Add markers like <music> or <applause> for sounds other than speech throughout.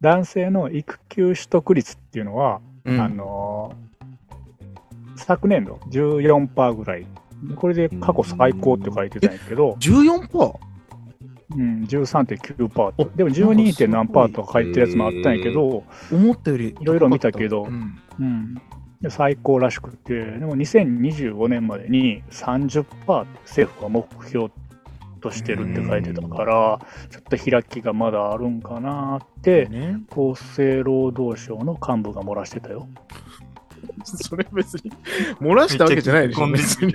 男性の育休取得率っていうのは、うんあのー昨年度14%ぐらい。これで過去最高って書いてたんやけど、14%? うん、13.9%と。でも 12. 点何パーとか書いてるやつもあったんやけど、思ったよりいろいろ見たけどうんうん、で最高らしくて、でも2025年までに30%政府が目標としてるって書いてたから、ちょっと開きがまだあるんかなって、ね、厚生労働省の幹部が漏らしてたよ。<laughs> それ別に、漏らしたわけじゃないでしょ、別に。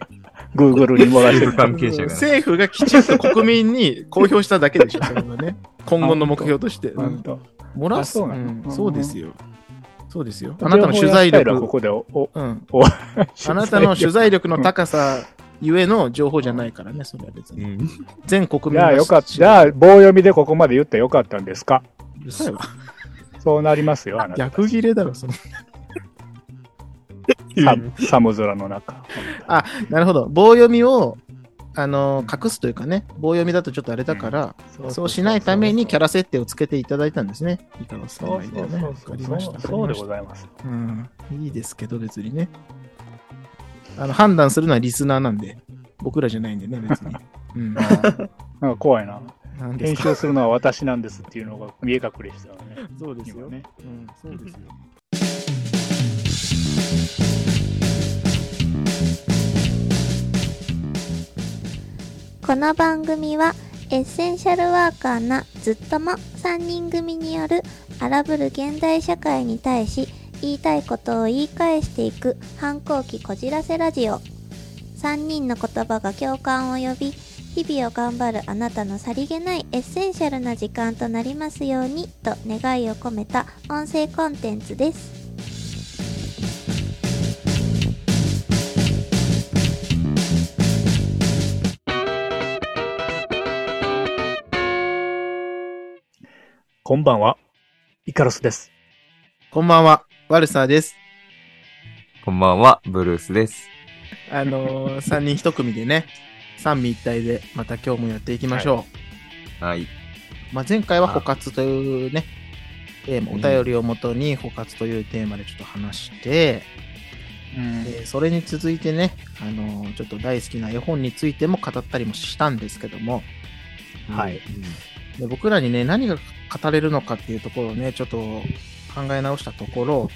<laughs> Google に漏らしてた。関係者がね。政府がきちんと国民に公表しただけでしょ、<laughs> それはね。今後の目標として。漏らすうんそうですよ。そうですよ。あなたの取材情報やスタイルはこ力、こでおおうん。おあなたの取材力の高さゆえの情報じゃないからね、それは別に。うん。全国民じゃあよかった。知じゃあ棒読みでここまで言ってよかったんですか？うるさいわ。そうなりますよ、あなた。逆切れだろ、その。さ寒空の中。なるほど。棒読みを、あのー隠すというかね、棒読みだとちょっとあれだから、そうしないためにキャラ設定をつけていただいたんですね。いかがさんそうがいてね。わそうそうそうかりました。そうでごいざいます。ます。うん。いいですけど、別にね。あの、判断するのはリスナーなんで、僕らじゃないんでね、<laughs> 別に。うん。なんか怖いな。なん編集するのは私なんですっていうのが見え隠れしたよね。そうですよ。今ね。うん、そうですよ。この番組はエッセンシャルワーカーなずっとも3人組による荒ぶる現代社会に対し言いたいことを言い返していく。反抗期こじらせラジオ。3人の言葉が共感を呼び日々を頑張るあなたのさりげないエッセンシャルな時間となりますようにと願いを込めた音声コンテンツです。こんばんは、イカロスです。こんばんは、ワルサーです。こんばんは、ブルースです。あのー、3人1組でね、三位一体でまた今日もやっていきましょう。はい。まあ、前回は補活というね、テーマ、お便りをもとに補活というテーマでちょっと話して、うんでそれに続いてね、あのーちょっと大好きな絵本についても語ったりもしたんですけども、はいで僕らにね、何が語れるのかっていうところをね、ちょっと考え直したところ、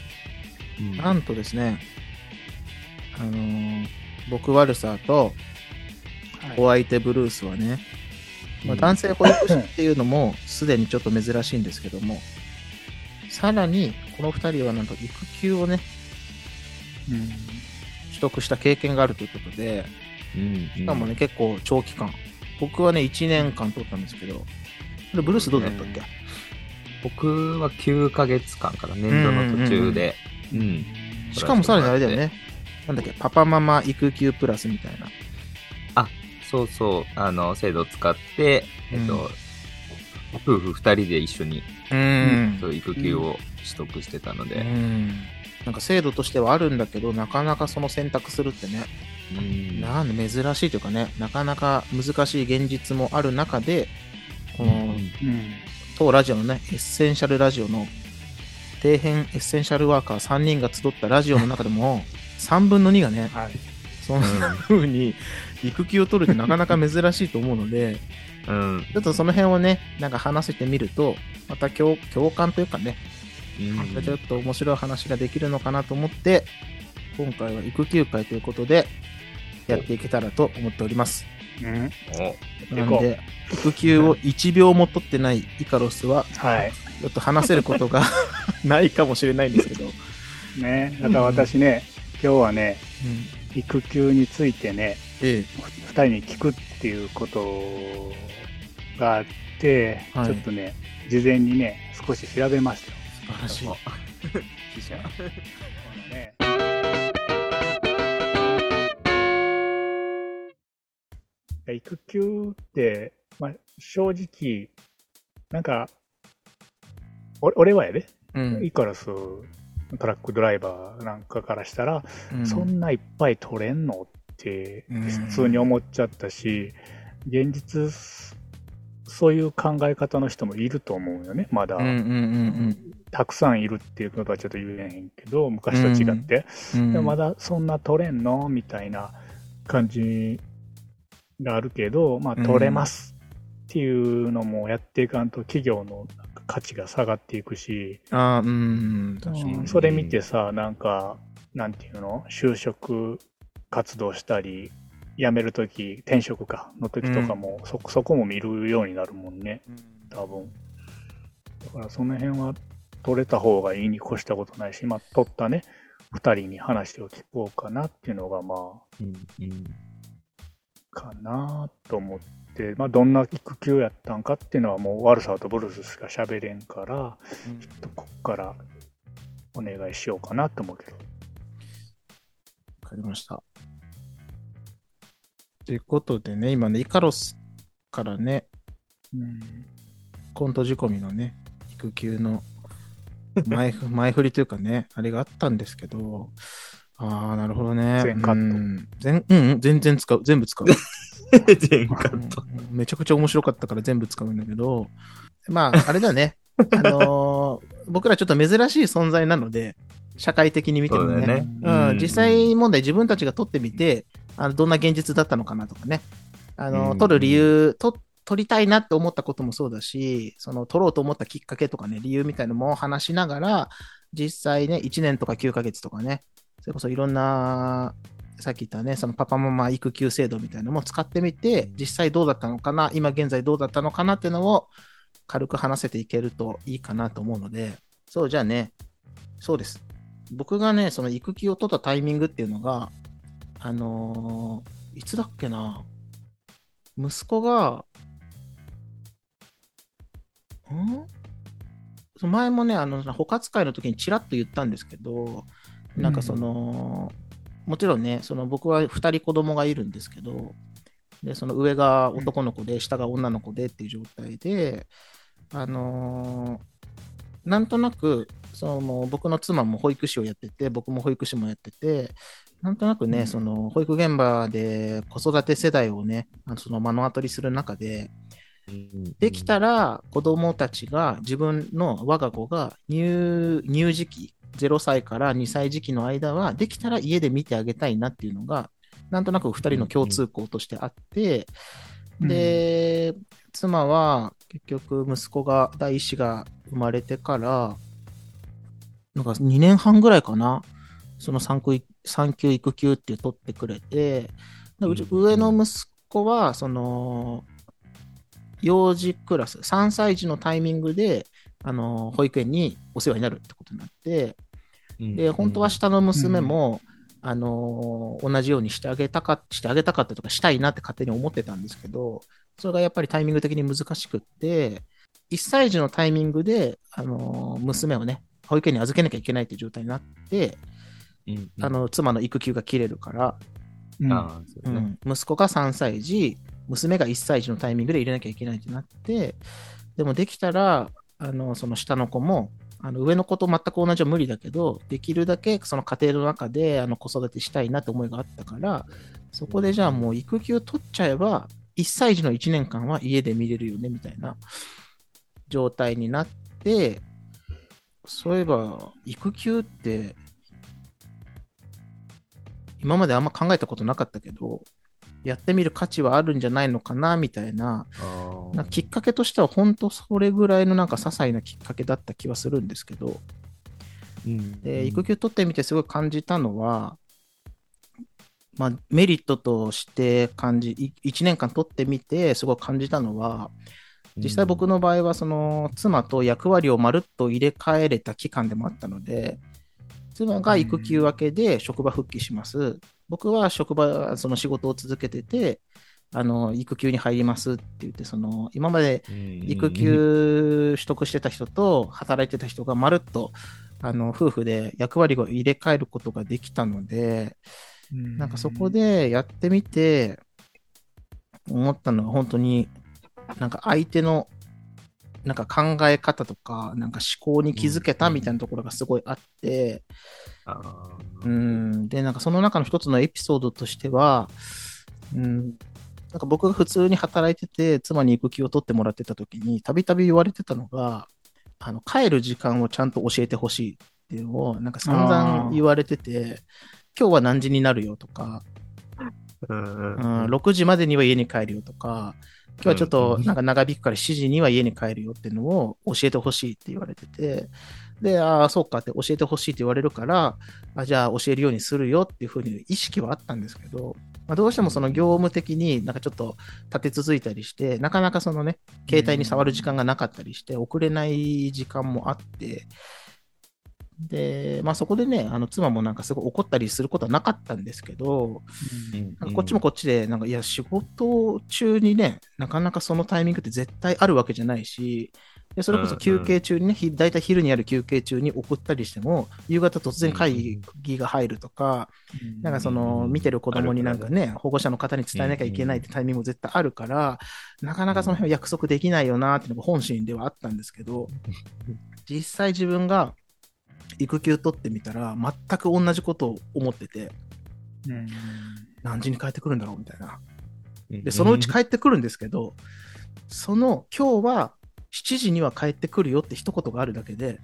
うん。なんとですね、あのー僕悪さとお相手ブルースはね、まあ、男性保育士っていうのもすでにちょっと珍しいんですけども、さらにこの2人はなんと育休をね、うん取得した経験があるということで、うん。しかもね、結構長期間。僕はね、1年間取ったんですけど、ブルースどうだったっけ、僕は9ヶ月間から年度の途中で。うん。しかもさらにあれだよね。なんだっけ、パパママ育休プラスみたいな。そうそう、あの、制度を使って、えっと、うん夫婦2人で一緒に、うんそう育休を取得してたのうで、ん。なんか制度としてはあるんだけど、なかなかその選択するってね、うんなんで珍しいというかね、なかなか難しい現実もある中で、この、うん当ラジオのね、エッセンシャルラジオの、底辺エッセンシャルワーカー3人が集ったラジオの中でも、<laughs> 3分の2がね、はい。そんな風に育休を取るってなかなか珍しいと思うので、うん。ちょっとその辺をね、なんか話してみると、また共共感というかね、うんちょっと面白い話ができるのかなと思って、今回は育休会ということで、やっていけたらと思っております。うん。おなので、育休を1秒も取ってないイカロスは、はい。ちょっと話せることが <laughs> ないかもしれないんですけど、ね、だから私ね、今日はね、うん、育休についてね、え二人に聞くっていうことがあって、はい。ちょっとね、事前にね、少し調べました素晴らしい。記者。このね育休って、まあ、正直、なんか、俺俺はやで、うんイカラストラックドライバーなんかからしたら、うんそんないっぱい取れんのってうん普通に思っちゃったし、現実、そういう考え方の人もいると思うよね、まだ。うんうんうんたくさんいるっていうことはちょっと言えへんけど、昔と違って。うん。でもまだそんな取れんのみたいな感じがあるけど、まあうん。取れますっていうのもやっていかんと企業の価値が下がっていくし、ああ、うん、確かに。うんそれ見てさ、なんか、なんていうの？就職活動したり、辞めるとき、転職か、の時とかも、そ、そこも見るようになるもんね、多分。だからその辺は取れた方がいいに越したことないし、まあ、取ったね、二人に話を聞こうかなっていうのが、まあ、うんうんかなと思って、まあ、どんな育休やったんかっていうのはもう悪さとブルースしか喋れんから、ちょっとこっからお願いしようかなと思うけど。わかりました。ということでね、今ね、イカロスからね、うんコント仕込みのね、育休の前ふ前振りというかね、あれがあったんですけど、ああ、なるほどね。全カットうん全うんうん、全然使う。全部使う。<laughs> 全カット。めちゃくちゃ面白かったから全部使うんだけど、まあ、<laughs> あれだね。あのー僕らちょっと珍しい存在なので、社会的に見てもね。そうねうんうん実際問題自分たちが取ってみて、あのどんな現実だったのかなとかね。あの、うん取る理由、と取りたいなって思ったこともそうだし、その取ろうと思ったきっかけとかね、理由みたいなのも話しながら、実際ね、1年とか9ヶ月とかね、それこそいろんな、さっき言ったね、そのパパママ育休制度みたいなのも使ってみて、実際どうだったのかな、今現在どうだったのかなっていうのを軽く話せていけるといいかなと思うので、そう、じゃあね、そうです。僕がね、その育休を取ったタイミングっていうのが、あのーいつだっけな、息子が、ん？前もね、あの、捕獲会の時にちらっと言ったんですけど、なんかその、もちろんね、その僕は2人子供がいるんですけど、で、その上が男の子で、下が女の子でっていう状態で、あのーなんとなく、その僕の妻も保育士をやってて、僕も保育士もやってて、なんとなくね、うん。その保育現場で子育て世代をね、その目の当たりする中で、できたら子供たちが自分の我が子が乳乳児期0歳から2歳時期の間はできたら家で見てあげたいなっていうのがなんとなく2人の共通項としてあって、うん。で妻は結局息子が第一子が生まれてからなんか2年半ぐらいかなその産休産休育休っていう取ってくれてでうちうん。上の息子はその幼児クラス、3歳児のタイミングで、あの、保育園にお世話になるってことになって、で、本当は下の娘も、あの、同じようにしてあげたか、してあげたかったとか、したいなって勝手に思ってたんですけど、それがやっぱりタイミング的に難しくって、1歳児のタイミングで、あの、娘をね、保育園に預けなきゃいけないっていう状態になって、うんあ、の、妻の育休が切れるから、うん。うん、息子が3歳児、娘が1歳児のタイミングで入れなきゃいけないってなって、でもできたら、あのその下の子も、あの上の子と全く同じは無理だけど、できるだけその家庭の中であの子育てしたいなって思いがあったから、そこでじゃあもう育休取っちゃえば、1歳児の1年間は家で見れるよねみたいな状態になって、そういえば、育休って、今まであんま考えたことなかったけど、やってみる価値はあるんじゃないのかなみたいな、あなきっかけとしては本当それぐらいのなんか些細なきっかけだった気はするんですけど、で育休取ってみてすごい感じたのは、まあ、メリットとして感じ、1年間取ってみてすごい感じたのは、実際僕の場合はその妻と役割をまるっと入れ替えれた期間でもあったので、妻が育休明けで職場復帰します。僕は職場、その仕事を続けてて、あの、育休に入りますって言って、その、今まで育休取得してた人と働いてた人がまるっと、あの、夫婦で役割を入れ替えることができたので、なんかそこ、でやってみて、思ったのは本当に、なんか相手の、なんか考え方とか、なんか思考に気づけたみたいなところがすごいあって、あうん、で、なんかその中の一つのエピソードとしては、うん、なんか僕が普通に働いてて、妻に育休を取ってもらってた時に、たびたび言われてたのが、あの、帰る時間をちゃんと教えてほしいっていうのを、なんか散々言われてて、今日は何時になるよとか、うんうん、6時までには家に帰るよとか、今日はちょっとなんか長引くから7時には家に帰るよっていうのを教えてほしいって言われてて、で、ああ、そうかって教えてほしいって言われるから、あじゃあ教えるようにするよっていうふうに意識はあったんですけど、まあ、どうしてもその業務的になんかちょっと立て続いたりして、なかなかそのね、携帯に触る時間がなかったりして、送れない時間もあって、で、まあそこでね、あの妻もなんかすごい怒ったりすることはなかったんですけど、なんかこっちもこっちで、なんかいや、仕事中にね、なかなかそのタイミングって絶対あるわけじゃないし、でそれこそ休憩中にね、ひ大体昼にある休憩中に送ったりしても、夕方突然会議が入るとか、なんかその見てる子供になんかね、保護者の方に伝えなきゃいけないってタイミングも絶対あるから、なかなかその辺は約束できないよなっていうのが本心ではあったんですけど、<laughs> 実際自分が育休取ってみたら、全く同じことを思ってて、うん何時に帰ってくるんだろうみたいな。でで、そのうち帰ってくるんですけど、その今日は7時には帰ってくるよって一言があるだけで、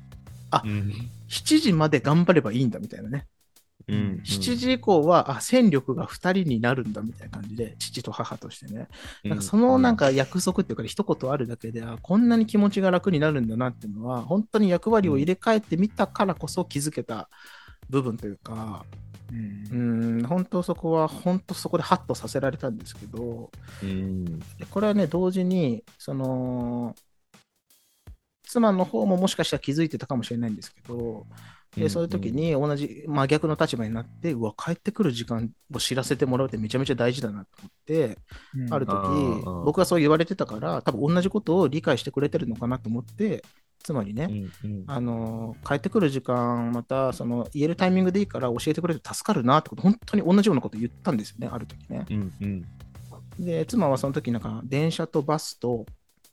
うん7時まで頑張ればいいんだみたいなね。うん7時以降は、あ、戦力が2人になるんだみたいな感じで、父と母としてね。なんかそのなんか約束っていうか、一言あるだけで、あ、こんなに気持ちが楽になるんだなっていうのは、本当に役割を入れ替えてみたからこそ気づけた部分というか、うん。うん、本当そこは、本当そこでハッとさせられたんですけど、うん。でこれはね、同時に、その、妻の方ももしかしたら気づいてたかもしれないんですけど、でそういう時に同じ真逆の立場になって、うわ、帰ってくる時間を知らせてもらうってめちゃめちゃ大事だなと思って、ある時僕がそう言われてたから、多分同じことを理解してくれてるのかなと思って、つまりね、うんうん。あの帰ってくる時間、またその言えるタイミングでいいから教えてくれると助かるなってこと、本当に同じようなこと言ったんですよね、ある時ね。うんうん。で、妻はその時なんか電車とバスと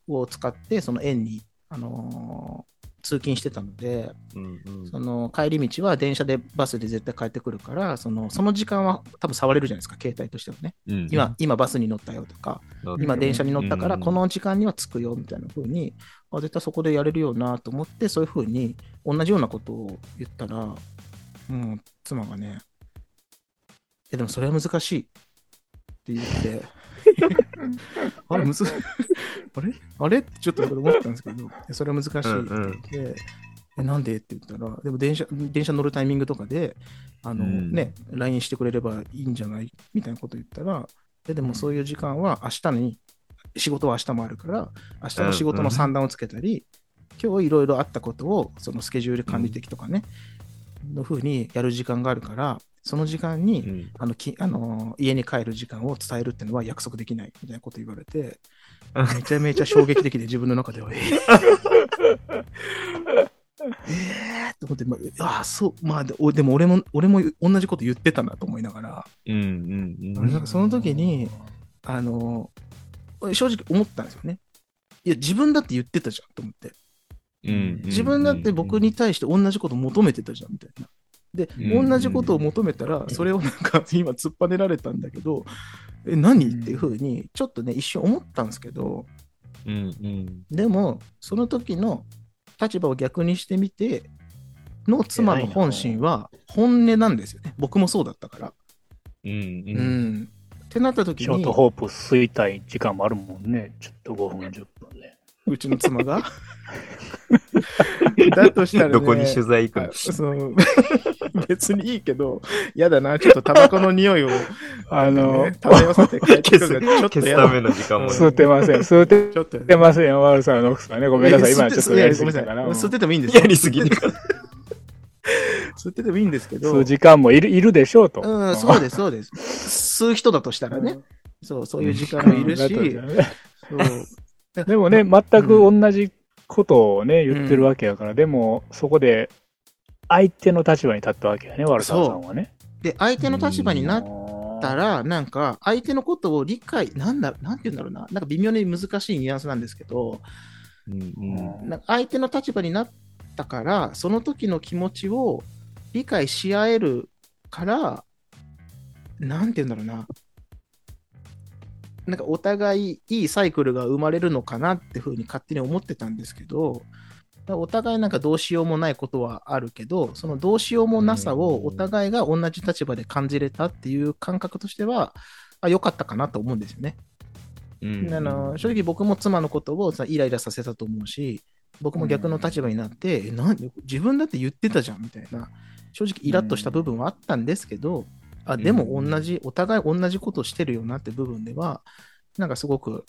を使って、その園に、あのー通勤してたので、うんうん。その帰り道は電車でバスで絶対帰ってくるから、そのその時間は多分触れるじゃないですか、携帯としてはね。うん今、今バスに乗ったよとか、今電車に乗ったから、この時間には着くよみたいな風に、あ絶対そこでやれるよなと思って、そういう風に同じようなことを言ったら、もう妻がね、え、でもそれは難しいって言って、<laughs> あれ、むず、<laughs> あれ？あれ？ってちょっと思ったんですけど、えそれは難しいって言って、え、なんで？って言ったら、でも電車、電車乗るタイミングとかで、あの、うん。ね、LINE してくれればいいんじゃない？みたいなこと言ったら、えでもそういう時間は明日に、仕事は明日もあるから、明日の仕事の算段をつけたり、今日いろいろあったことを、そのスケジュール管理的とかね、の風にやる時間があるから、その時間に、うんあのきあの家に帰る時間を伝えるっていうのは約束できないみたいなこと言われて、<laughs> めちゃめちゃ衝撃的で自分の中では、えー、<laughs> えーって思って、まあ、ああ、そう、まあで、おでも俺も、俺も同じこと言ってたなと思いながら、うんうんうんなんかその時に、あの、正直思ったんですよね。いや、自分だって言ってたじゃんと思って。うん自分だって僕に対して同じこと求めてたじゃんみたいな。で、うん同じことを求めたら、それをなんか <laughs> 今突っぱねられたんだけど、え、何？っていうふうに、ちょっとね、一瞬思ったんですけど、うんうんでも、その時の立場を逆にしてみて、の妻の本心は本音なんですよね。僕もそうだったから。うんううんん。ってなった時にショート、ホープ吸いたい時間もあるもんね。ちょっと5分、10分で。うちの妻が。<laughs> だとしたら、ね、どこに取材行くの？あそう <laughs> 別にいいけど、やだな、ちょっとタバコの匂いを、<laughs> あのね、漂わせて帰ってくるちょっとやだ消すための時間も吸ってません。吸ってちょっとやだません。ワールさんの奥さんね。ごめんなさい。今ちょっとやりす。ぎたかな。吸っててもいいんですよやりすぎるから。吸っててもいいんですけど。吸う時間もいるいるでしょうと。うん、そうです、そうです。吸う人だとしたらね。そう、そういう時間もいるし、そうでもね、全く同じことをね、言ってるわけやから、でも、そこで、相手の立場に立ったわけやね、ワルサーさんはね。で、相手の立場になっったら、なんか、相手のことを理解、なんだ、なんて言うんだろうな、なんか微妙に難しいニュアンスなんですけど、うん。うん。なんか相手の立場になったから、その時の気持ちを理解し合えるから、なんて言うんだろうな。なんかお互いいいサイクルが生まれるのかなってふうに勝手に思ってたんですけど、お互いなんかどうしようもないことはあるけど、そのどうしようもなさをお互いが同じ立場で感じれたっていう感覚としては、あ良かったかなと思うんですよね。うんあの正直僕も妻のことをさイライラさせたと思うし、僕も逆の立場になって、えなん自分だって言ってたじゃんみたいな、正直イラッとした部分はあったんですけど、あでも同じ、お互い同じことをしてるよなって部分では、なんかすごく、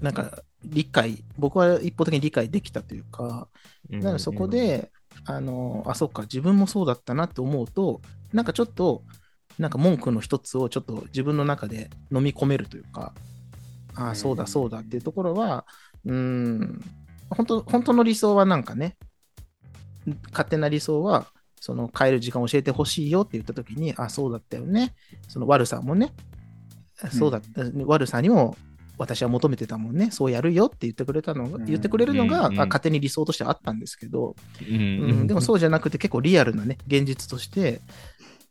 なんか理解、僕は一方的に理解できたというか、だからそこ、で、あの、あ、そっか、自分もそうだったなって思うと、なんかちょっと、なんか文句の一つをちょっと自分の中で飲み込めるというか、ああ、そうだそうだっていうところは、うーん、本当本当の理想はなんかね、勝手な理想は、その帰る時間教えてほしいよって言ったときに、あ、そうだったよね。その悪さもね、そうだった、悪さにも私は求めてたもんね、そうやるよって言ってくれたのが、うん。言ってくれるのが、うん。あ勝手に理想としてあったんですけど、うん。うん。でもそうじゃなくて結構リアルなね、現実として、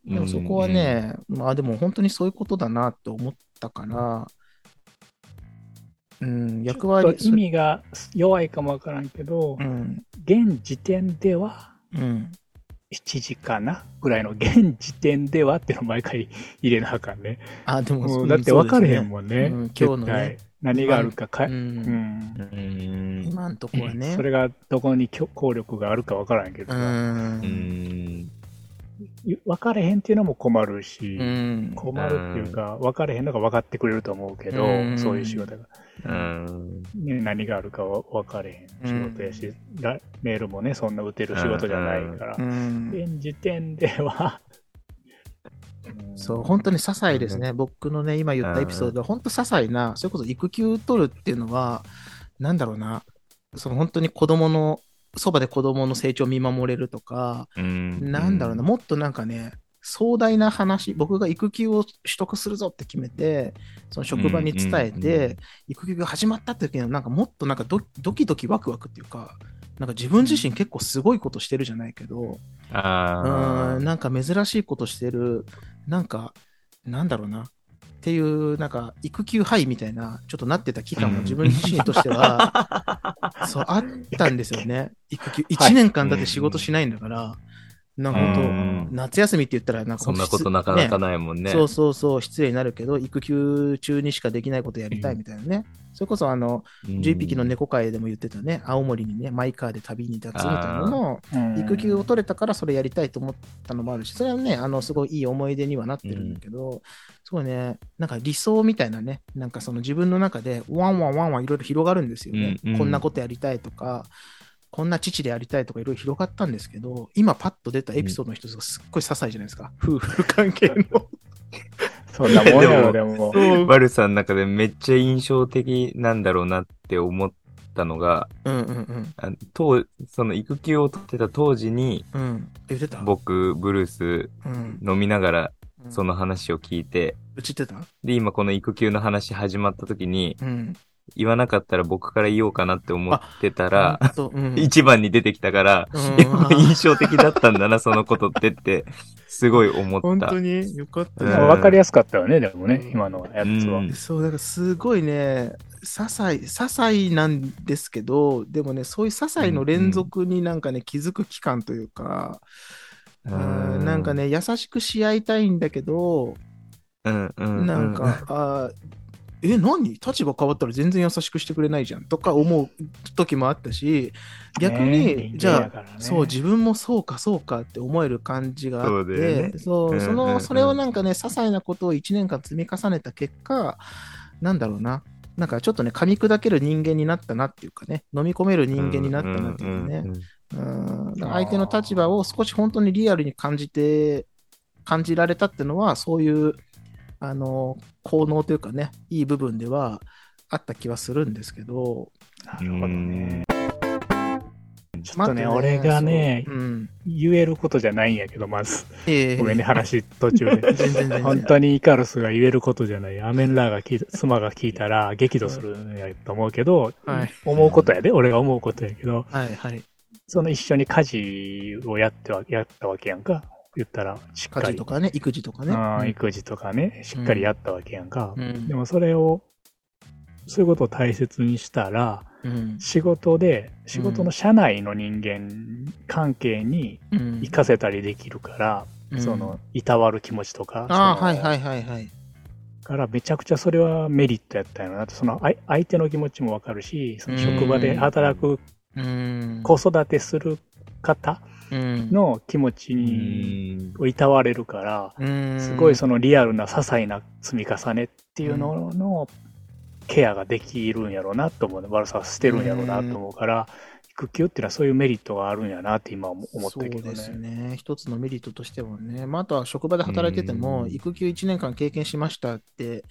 でもそこはね、まあでも本当にそういうことだなと思ったから、うん、役割と意味が弱いかもわからんけど、うん、現時点ではうん、7時かなぐらいの現時点ではっていうのを毎回入れなあかんね。あ、でもだって分かれへんん。もんね。うん今日のね何があるかか、ううんん。うん今んとこはね。それがどこに効力があるか分からんけどうん分かれへんっていうのも困るし、うん。困るっていうか、分かれへんのが分かってくれると思うけど、うんそういう仕事が、うんね。何があるかは分かれへん仕事やし、らメールもね、そんな打てる仕事じゃないからう、ん。現時点では、そう、本当に些細ですね。僕のね、今言ったエピソードは、本当些細な、それこそ育休取るっていうのは、なんだろうな、その本当に子供の、そばで子供の成長を見守れるとか、うん。なんだろうな、もっとなんかね、壮大な話、僕が育休を取得するぞって決めて、その職場に伝えて、育休が始まった時の、なんかもっとなんかドドキドキワクワクっていうか、なんか自分自身結構すごいことしてるじゃないけど、あうん、なんか珍しいことしてる、なんか、なんだろうな。っていう、なんか、育休ハイみたいな、ちょっとなってた期間も自分自身としては、<laughs> そう、あったんですよね。育休。1年間だって仕事しないんだから、なんか夏休みって言ったら、なんかそんなことなかなかねないもんね。そうそうそう、失礼になるけど、育休中にしかできないことやりたいみたいなね。それこそ、あの、うん11匹の猫会でも言ってたね、青森にね、マイカーで旅に立つみたいなのを、うん育休を取れたからそれやりたいと思ったのもあるし、それはね、あの、すごいいい思い出にはなってるんだけど、すごいね、なんか理想みたいなね、なんかその自分の中でワンワンワンワンいろいろ広がるんですよね。うんうんこんなことやりたいとか、こんな父でやりたいとかいろいろ広がったんですけど、今パッと出たエピソードの一つがすっごい些細じゃないですか。夫婦関係の。そんなもんやろ、でも。<laughs> そうバルさんの中でめっちゃ印象的なんだろうなって思ったのが、うんうんうん。あ当その育休を取ってた当時に、うん。言ってた？僕、ブルースうん。飲みながらうんその話を聞いて、うちってた？で、今この育休の話始まった時に、うん。言わなかったら僕から言おうかなって思ってたら、うん、一番に出てきたから、うん。印象的だったんだな、そのことってって、すごい思った。本当によかった。うん。ね。分かりやすかったよね、でもね、今のやつは。うん。そう、だからすごいね、些細、些細なんですけど、でもね、そういう些細の連続になんかね、気づく期間というか、うん。なんか、ね、優しくし合いたいんだけど、うんうん、なんか、あーえ、何？立場変わったら全然優しくしてくれないじゃんとか思う時もあったし、逆に、ねじゃあ、ねそう、自分もそうか、そうかって思える感じがあって、そう、その、んそれをなんかね、些細なことを1年間積み重ねた結果、なんだろうな、なんかちょっとね、噛み砕ける人間になったなっていうかね、飲み込める人間になったなっていうね、んんんうん。相手の立場を少し本当にリアルに感じて、感じられたっていうのは、そういう、あの、効能というかね、いい部分ではあった気はするんですけど、なるほどね。ちょっとね、まあ俺がねそう、うん。言えることじゃないんやけど、まず。ええごめんね、話途中で。<laughs> 全然全然。本当にイカルスが言えることじゃない。アメンラーが聞妻が聞いたら激怒するんやと思うけど、はい思うことやで、俺が思うことやけど、はいはい。その一緒に家事をやっては、やったわけやんか。言ったら、しっかり家事と、かね、育児とかね。うん育児とかね、しっかりやったわけやんか。うんでもそれを、そういうことを大切にしたら、うん仕事で、仕事の社内の人間関係にうん活かせたりできるから、うんその、いたわる気持ちとか、あはいはいはいはい。からめちゃくちゃそれはメリットやったよな。その相手の気持ちもわかるし、その職場で働くうん。子育てする方うんの気持ちうに、ん。をいたわれるから、うんすごいそのリアルな些細な積み重ねっていうののケアができるんやろうなと思うね。悪さは捨てるんやろうなと思うから、育休っていうのはそういうメリットがあるんやなって今思ったけどそうですね。ね。一つのメリットとしてはね。まあ、あとは職場で働いてても、うん育休1年間経験しましたって、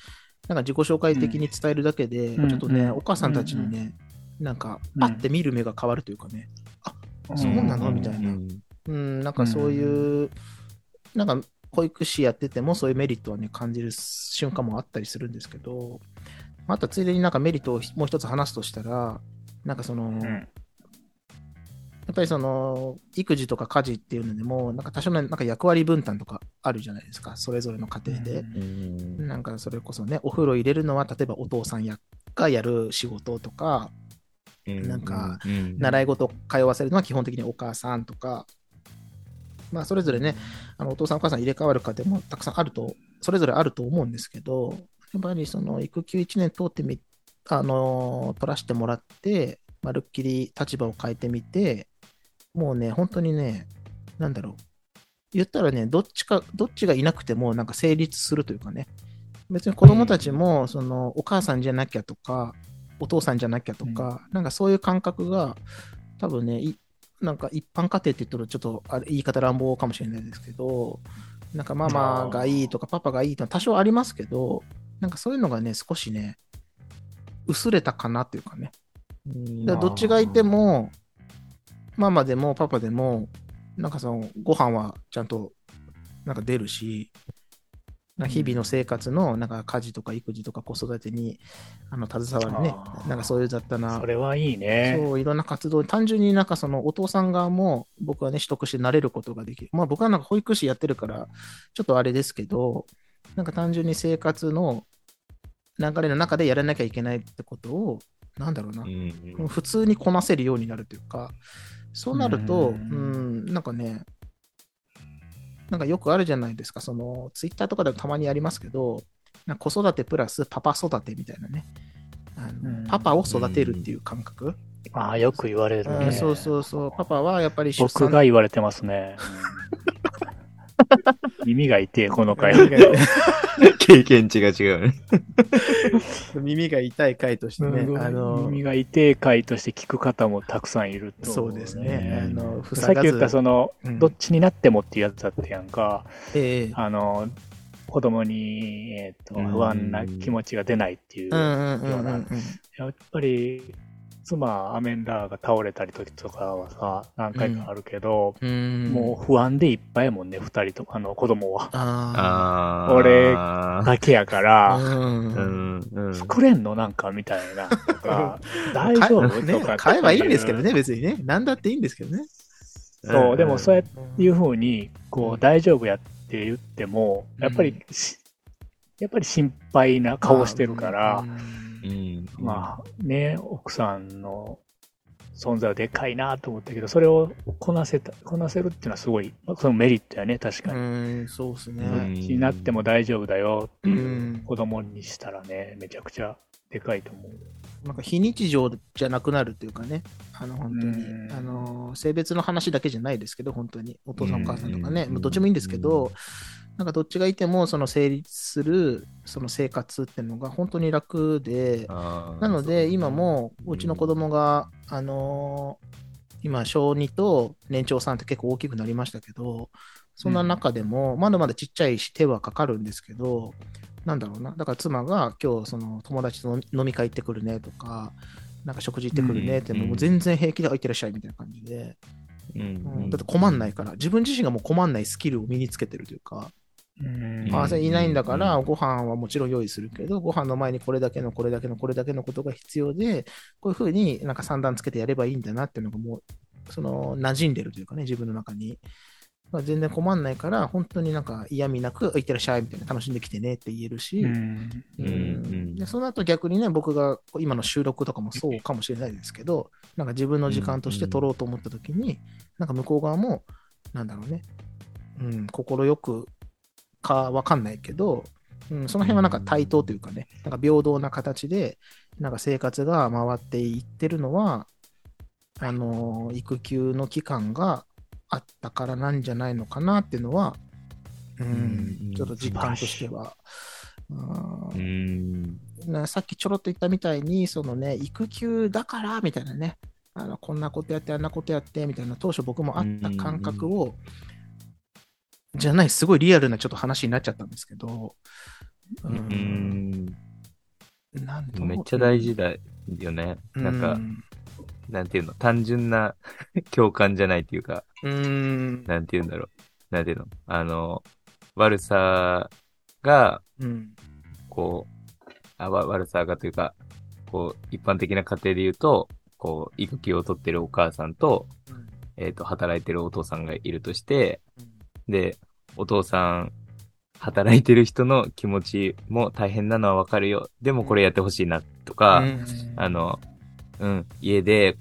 なんか自己紹介的に伝えるだけで、うんちょっとね、うんお母さんたちにね、なんか、うん会って見る目が変わるというかね。そうなのみたいな。うん、なんかそういう、なんか保育士やっててもそういうメリットはね、感じる瞬間もあったりするんですけど、あとはついでになんかメリットをもう一つ話すとしたら、なんかその、うんやっぱりその、育児とか家事っていうのでも、なんか多少のなんか役割分担とかあるじゃないですか、それぞれの家庭で。うん。なんかそれこそね、お風呂入れるのは、例えばお父さんやがやる仕事とか、なんか、うん習い事通わせるのは基本的にお母さんとか、まあそれぞれね、あのお父さんお母さん入れ替わる家庭もたくさんあると、それぞれあると思うんですけど、やっぱりその育休1年通ってみ、あの取らせてもらって、まるっきり立場を変えてみて、もうね、本当にね、なんだろう。言ったらね、どっちか、どっちがいなくてもなんか成立するというかね。別に子供たちも、その、お母さんじゃなきゃとか、お父さんじゃなきゃとか、なんかそういう感覚が、多分ね、いなんか一般家庭って言ったらちょっとあれ言い方乱暴かもしれないですけど、なんかママがいいとかパパがいいとか多少ありますけど、なんかそういうのがね、少しね、薄れたかなっていうかね。だからどっちがいても、ママでもパパでも、なんかそのご飯はちゃんとなんか出るし、日々の生活のなんか家事とか育児とか子育てにあの携わるね。なんかそういう雑多なそれはいいね。そう、いろんな活動、単純になんかそのお父さん側も僕はね、取得して慣れることができる。まあ僕はなんか保育士やってるから、ちょっとあれですけど、なんか単純に生活の流れの中でやらなきゃいけないってことを、なんだろうな、うん普通にこなせるようになるというか、そうなると、ううんん、なんかね、なんかよくあるじゃないですか、そのツイッターとかでもたまにありますけど、なんか子育てプラスパパ育てみたいなね、あのうんパパを育てるっていう感覚。ああ、よく言われるね。うんそうそうそう。パパはやっぱり僕が言われてますね。<laughs> 耳が痛い、この回。<laughs> 経験値が違うね。<laughs> 耳が痛い回としてね、あの、耳が痛い回として聞く方もたくさんいると思そうですね。あの、ふさっき言ったその、うんどっちになってもっていうやつだったやんか。ええあの、子供に、えっ、と、うん不安な気持ちが出ないっていう。うんうんうんうんうん。やっぱり、妻、アメンダーが倒れたり時とかはさ、何回かあるけど、うんもう不安でいっぱいやもんね、二人と、あの、子供は。あ俺あだけやかあ。ら、うんーうんうん作れんのなんかみたいな。とか、<laughs> 大丈夫？かねとか。買えばいいんですけどね、。別にね。なんだっていいんですけどね。そう、でもそうやいうふうに、こう、大丈夫やって言っても、やっぱりし、やっぱり心配な顔してるから、うん。まあね、奥さんの存在はでかいなと思ったけど、それをこなせた、こなせるっていうのはすごい、まあそのメリットやね、確かうに。ん、そうですうん。ね。になっても大丈夫だよっていううん。子供にしたらね、めちゃくちゃでかいと思う。なんか非日常じゃなくなるっていうかね、あの本当に。う、ん。あの性別の話だけじゃないですけど、本当に、お父さん、お母さんとかね、どっちもいいんですけど、なんかどっちがいても、その成立するその生活っていうのが本当に楽で、なので、今もうちの子供が、あのー今、小2と年長さんって結構大きくなりましたけど、そんな中でも、まだまだちっちゃいし手はかかるんですけど、なんだろうな、だから妻が今日その友達と飲み会行ってくるねとか、なんか食事行ってくるねって、うんもう全然平気で、あ、行ってらっしゃいみたいな感じで、うん。うん。だって困んないから、自分自身がもう困んないスキルを身につけてるというか、うん。あ、それいないんだから、うんご飯はもちろん用意するけど、ご飯の前にこれだけのこれだけのこれだけのことが必要で、こういうふうになんか三段つけてやればいいんだなっていうのがもう、その馴染んでるというかね、自分の中に。まあ全然困んないから、本当になんか嫌味なく、いってらっしゃいみたいな、楽しんできてねって言えるし、うん。でその後逆にね、僕が今の収録とかもそうかもしれないですけど、なんか自分の時間として撮ろうと思った時に、なんか向こう側も、なんだろうね、うん、心よくかわかんないけど、うん、その辺はなんか対等というかね、なんか平等な形で、なんか生活が回っていってるのは、あのー育休の期間があったからなんじゃないのかなっていうのは、うんうんちょっと実感としては、うん。なさっきちょろっと言ったみたいに、そのね、育休だからみたいなね、あのこんなことやって、あんなことやってみたいな、当初僕もあった感覚を、じゃない、すごいリアルなちょっと話になっちゃったんですけど、ううん。なんとめっちゃ大事だよね。なんか、なんていうの、単純な <laughs> 共感じゃないっていうか、うん、うん、なんていうんだろう。なんていうの？あの、悪さが、うん、こう、あわ悪さがというか、こう、一般的な家庭で言うと、こう、育休を取ってるお母さんと、えっ、と、働いてるお父さんがいるとして、で、お父さん、働いてる人の気持ちも大変なのはわかるよ。でもこれやってほしいな、とか、あの、うん、家で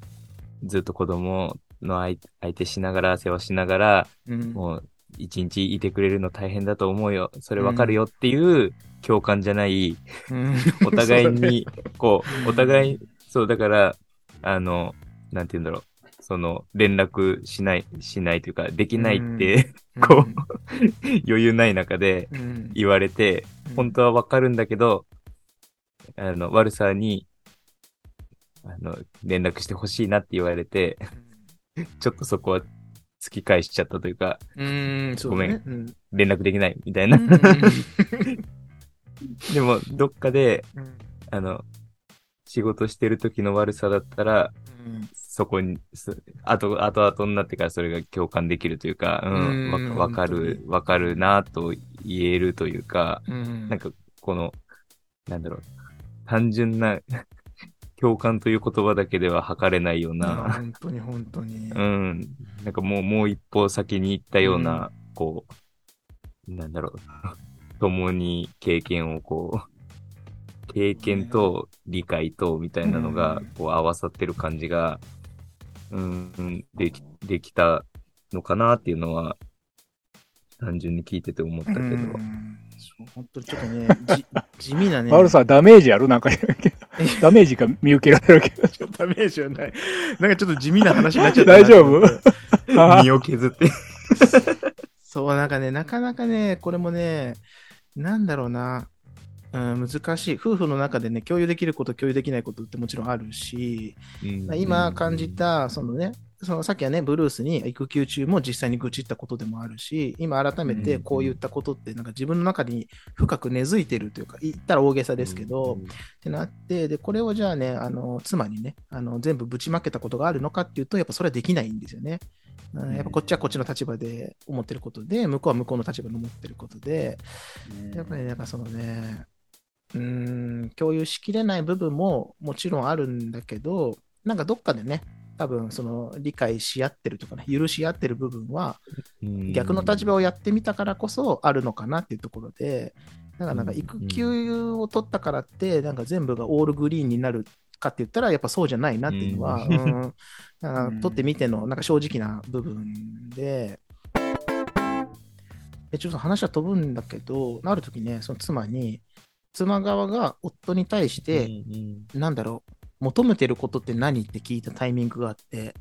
ずっと子供の相相手しながら、世話しながら、うん、もう一日いてくれるの大変だと思うよ。それわかるよっていう共感じゃない、うん、お互いに、<laughs> こう、お互い、そう、だから、あの、なんて言うんだろう。その、連絡しない、しないというか、できないって、<laughs> こう、余裕ない中でうん、言われて、本当はわかるんだけど、あの、悪さに、あの、連絡してほしいなって言われて、ちょっとそこは突き返しちゃったというか、うん、そうごめん。連絡できないみたいな。<laughs> でも、どっかで、うん。あの、仕事してる時の悪さだったら、うんそこに、す後、後々になってからそれが共感できるというか、うん、うんわわかる、わかるなと言えるというか、うん。なんか、この、なんだろう、単純な <laughs> 共感という言葉だけでは測れないような、本当に本当に。うん、なんかもう、もう一歩先に行ったような、こう、なんだろう、<laughs> 共に経験をこう、経験と理解とみたいなのがうん、こう合わさってる感じが、うん、うんでき、できたのかなっていうのは、単純に聞いてて思ったけど。本当にちょっとね、<laughs> じ地味なね。悪さダメージある？なんか、<laughs> ダメージが見受けられるけど。ダメージはない。なんかちょっと地味な話になっちゃったな。大丈夫？あ身を削って。<laughs> そう、なんかね、なかなかね、これもね、なんだろうな、うん、難しい。夫婦の中でね、共有できること、共有できないことってもちろんあるし、今感じた、そのね、そのさっきはね、ブルースに育休中も実際に愚痴ったことでもあるし、今改めてこういったことって、なんか自分の中に深く根付いてるというか、言ったら大げさですけど、ってなって、で、これをじゃあね、あの、妻にね、あの、全部ぶちまけたことがあるのかっていうと、やっぱそれはできないんですよね。うんやっぱこっちはこっちの立場で思ってることで、向こうは向こうの立場で思ってることで、やっぱりなんかそのね、うーん、共有しきれない部分ももちろんあるんだけど、なんかどっかでね、多分その理解し合ってるとかね、許し合ってる部分は、逆の立場をやってみたからこそあるのかなっていうところで、だからなんか育休を取ったからって、なんか全部がオールグリーンになるかって言ったら、やっぱそうじゃないなっていうのは、うん。<laughs> 取ってみてのなんか正直な部分で、でちょっと話は飛ぶんだけど、ある時ね、その妻に、妻側が夫に対して、なんだろう、求めてることって何って聞いたタイミングがあって、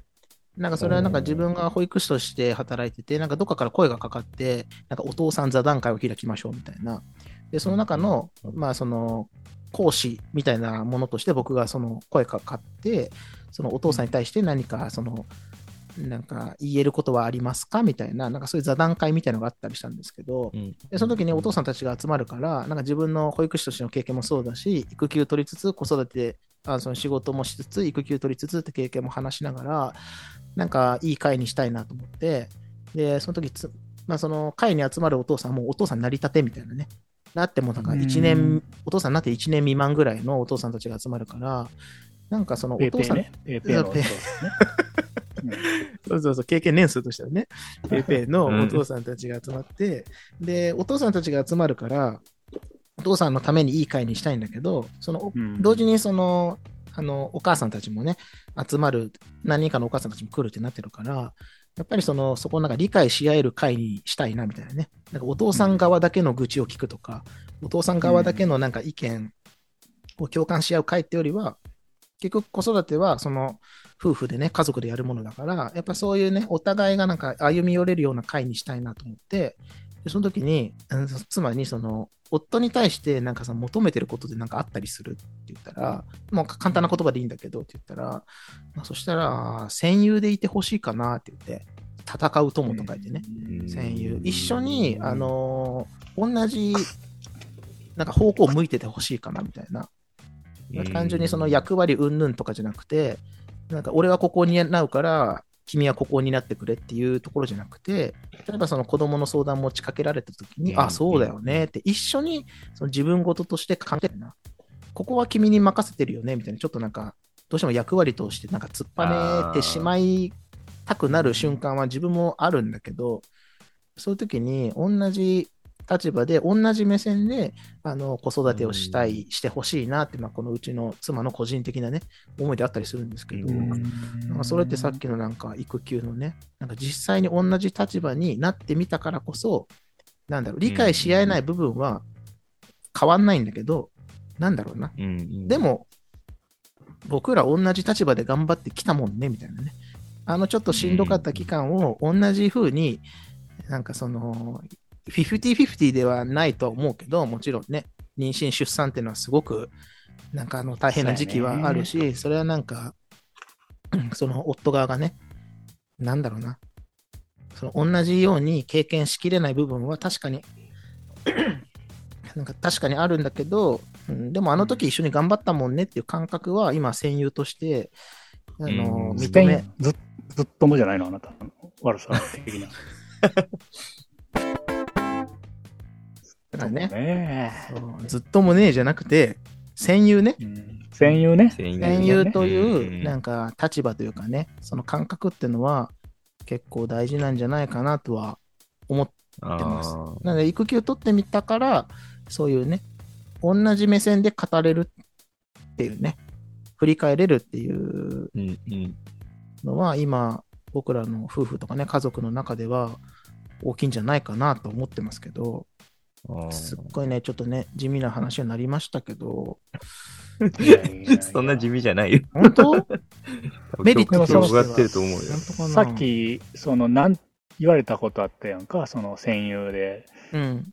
なんかそれはなんか自分が保育士として働いてて、なんかどっかから声がかかって、なんかお父さん座談会を開きましょうみたいな。で、その中の、まあその、講師みたいなものとして僕がその声かかって、そのお父さんに対して何かその、なんか言えることはありますか？みたいな、なんかそういう座談会みたいなのがあったりしたんですけど、で、その時にお父さんたちが集まるから、なんか自分の保育士としての経験もそうだし、育休取りつつ、子育て、あその仕事もしつつ、育休取りつつって経験も話しながら、なんかいい会にしたいなと思って、で、その時つ、まあ、その会に集まるお父さんもお父さんなりたてみたいなね。なってもなんか1う年ん、お父さんになって1年未満ぐらいのお父さんたちが集まるから、なんかそのお父さん、ペーペーね。ペーペー。<laughs> そうそうそう、経験年数としてはね、ペイペイのお父さんたちが集まって、で、お父さんたちが集まるから、お父さんのためにいい会にしたいんだけど、その、うん。同時にその、あの、お母さんたちもね、集まる、何人かのお母さんたちも来るってなってるから、やっぱりその、そこをなんか理解し合える会にしたいな、みたいなね。なんかお父さん側だけの愚痴を聞くとか、お父さん側だけのなんか意見を共感し合う会ってよりは、結局子育てはその夫婦でね、家族でやるものだから、やっぱそういうね、お互いがなんか歩み寄れるような会にしたいなと思って、でその時に、うんつまりその、夫に対してなんかさ、求めてることでなんかあったりするって言ったら、もう簡単な言葉でいいんだけどって言ったら、まあ、そしたら、戦友でいてほしいかなって言って、戦う友と書いてね、戦友。一緒に、あのー同じ、なんか方向を向いててほしいかなみたいな。単純にその役割云々とかじゃなくて、なんか俺はここに担うから、君はここになってくれっていうところじゃなくて、例えばその子供の相談持ちかけられたときに、うんあ、そうだよねって一緒にその自分事として考えてるな。ここは君に任せてるよねみたいな、ちょっとなんか、どうしても役割としてなんか突っぱねてしまいたくなる瞬間は自分もあるんだけど、そういう時に同じ立場で、同じ目線で、あの、子育てをしたい、してほしいなって、まあ、このうちの妻の個人的なね、思いであったりするんですけど、うんなんかそれってさっきのなんか育休のね、なんか実際に同じ立場になってみたからこそ、なんだろう、理解し合えない部分は変わんないんだけど、なんだろうな。で、も、僕ら同じ立場で頑張ってきたもんね、みたいなね。あのちょっとしんどかった期間を同じ風に、なんかその、50-50ではないと思うけど、もちろんね、妊娠、出産っていうのはすごく、なんかあの大変な時期はあるし、それはなんか、その夫側がね、なんだろうな、その同じように経験しきれない部分は確かに、なんか確かにあるんだけど、うん、でもあの時一緒に頑張ったもんねっていう感覚は今戦友として、あの、認め、ずずっともじゃないのあなた悪さ的な。だからね。ね。そう。ずっともねえじゃなくて、戦友ね。え。うん。戦友ね。戦友というう、ん。なんか立場というかね、その感覚っていうのは結構大事なんじゃないかなとは思ってます。なので、育休取ってみたから、そういうね、同じ目線で語れるっていうね、振り返れるっていううんうん。のは、今、僕らの夫婦とかね、家族の中では大きいんじゃないかなと思ってますけど、すっごいね、ちょっとね、地味な話になりましたけど、いやいやいやそんな地味じゃないよ。本当？<laughs> メリットととしては上がってると思うよ。さっ、き、その、なん、言われたことあったやんか、その戦友でうん、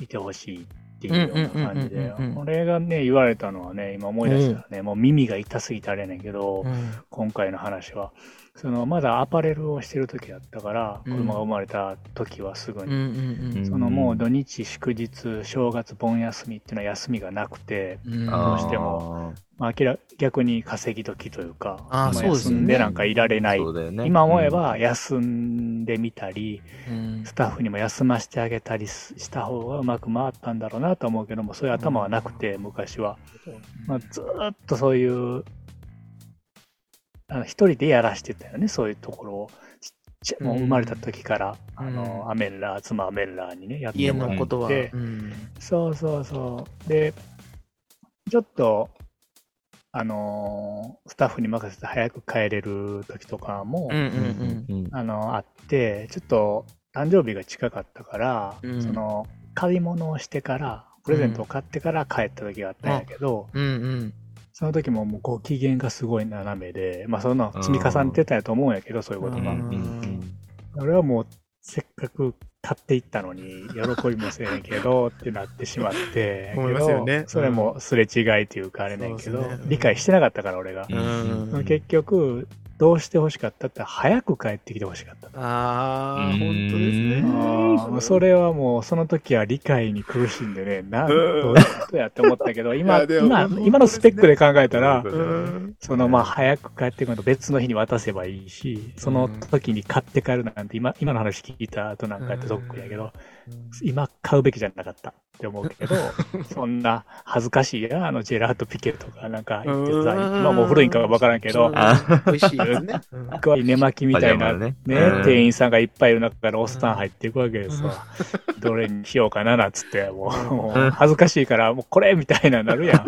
いてほしいっていうような感じでうんうんうんうんうん。俺がね、言われたのはね、今思い出したらね、もう耳が痛すぎてあれやねんけど、うん、今回の話は。その、まだアパレルをしてる時だったから、うん。子供が生まれた時はすぐうん、うに。ん、うん。そのもう土日祝日、正月、盆休みっていうのは休みがなくて、うん、どうしても。まあ、明ら逆に稼ぎ時というか、休んでなんかいられない。ね。今思えば休んでみたり、うん。スタッフにも休ませてあげたりすした方がうまく回ったんだろうなと思うけども、そういう頭はなくて、昔は。まあ、ずーっとそういう、あの一人でやらしてたよね、そういうところを。ちっちゃもう生まれた時から、うん。あの、アメンラー、妻アメンラーにね、やって家もらって。のことは、うん。そうそうそう。で、ちょっと、あのースタッフに任せて早く帰れる時とかも、あの、あって、ちょっと誕生日が近かったから、うん。その、買い物をしてから、プレゼントを買ってから帰った時があったんやけど、うんうんその時ももうご機嫌がすごい斜めで、まあそんなの積み重ねてたんやと思うんやけど、そういうことが。俺はもう、せっかく買っていったのに、喜びもせえへんけど、<laughs> ってなってしまって、思いますよね。それもすれ違いっていうかあれねんけど、理解してなかったから、俺が。結局、どうして欲しかったって、早く帰ってきて欲しかった。ああ、うん本当ですね。それはもう、その時は理解に苦しんでね、な、んどういうことやって思ったけど、<laughs> い今、今、今のスペックで考えたらそのまあ早く帰ってくると別の日に渡せばいいし、その時に買って帰るなんて今、今の話聞いた後なんかやってそっくりやけど、今買うべきじゃなかったって思うけど、<laughs> そんな恥ずかしいや、あのジェラートピケとかなんか言ってさ、うん今もう古いんかわからんけど、あ美味しいですね。うん可愛い寝巻きみたいなね店員さんがいっぱいいる中からおっさん入っていくわけですわ。どれにしようかななんつって、もうもう恥ずかしいから、もうこれみたいななるやん。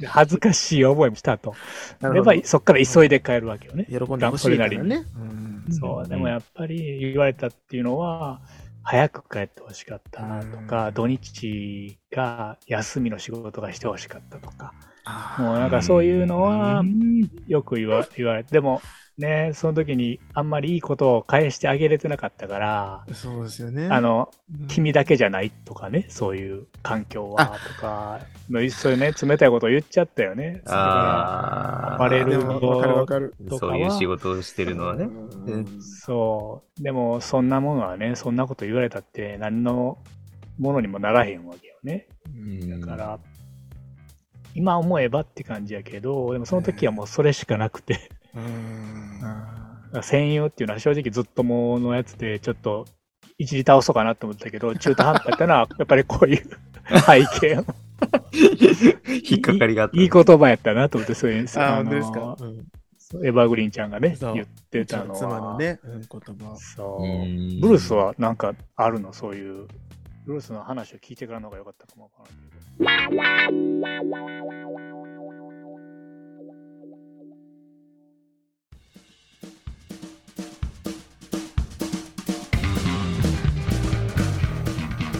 で恥ずかしい思いもしたと。やっぱりそっから急いで帰るわけよね。喜んでほしいからね。うんそう、でもやっぱり言われたっていうのは、早く帰ってほしかったなとか、土日が休みの仕事がしてほしかったとか、もうなんかそういうのはよく言わ言われて、でもね、その時にあんまりいいことを返してあげれてなかったから、そうですよね。あの、うん、君だけじゃないとかね、そういう環境はとか、そういうね、<laughs> 冷たいことを言っちゃったよね。あアパレルでもわかるわかそういう仕事をしてるのはね。うんそう。でも、そんなものはね、そんなこと言われたって、何のものにもならへんわけよね。だから、今思えばって感じやけど、でもその時はもうそれしかなくて、うん戦友っていうのは正直ずっとものやつで、ちょっと、一時倒そうかなと思ったけど、中途半端やったのは、<laughs> やっぱりこういう背景の引っかかりがあった。いい言葉やったなと思って、そういう、あ、あですか？の。うんエヴァーグリーンちゃんがね、言ってたのは。妻のね、うん言葉。そうう。んブルースはなんかあるの？そういう。ブルースの話を聞いてからの方が良かったかもわからないけど。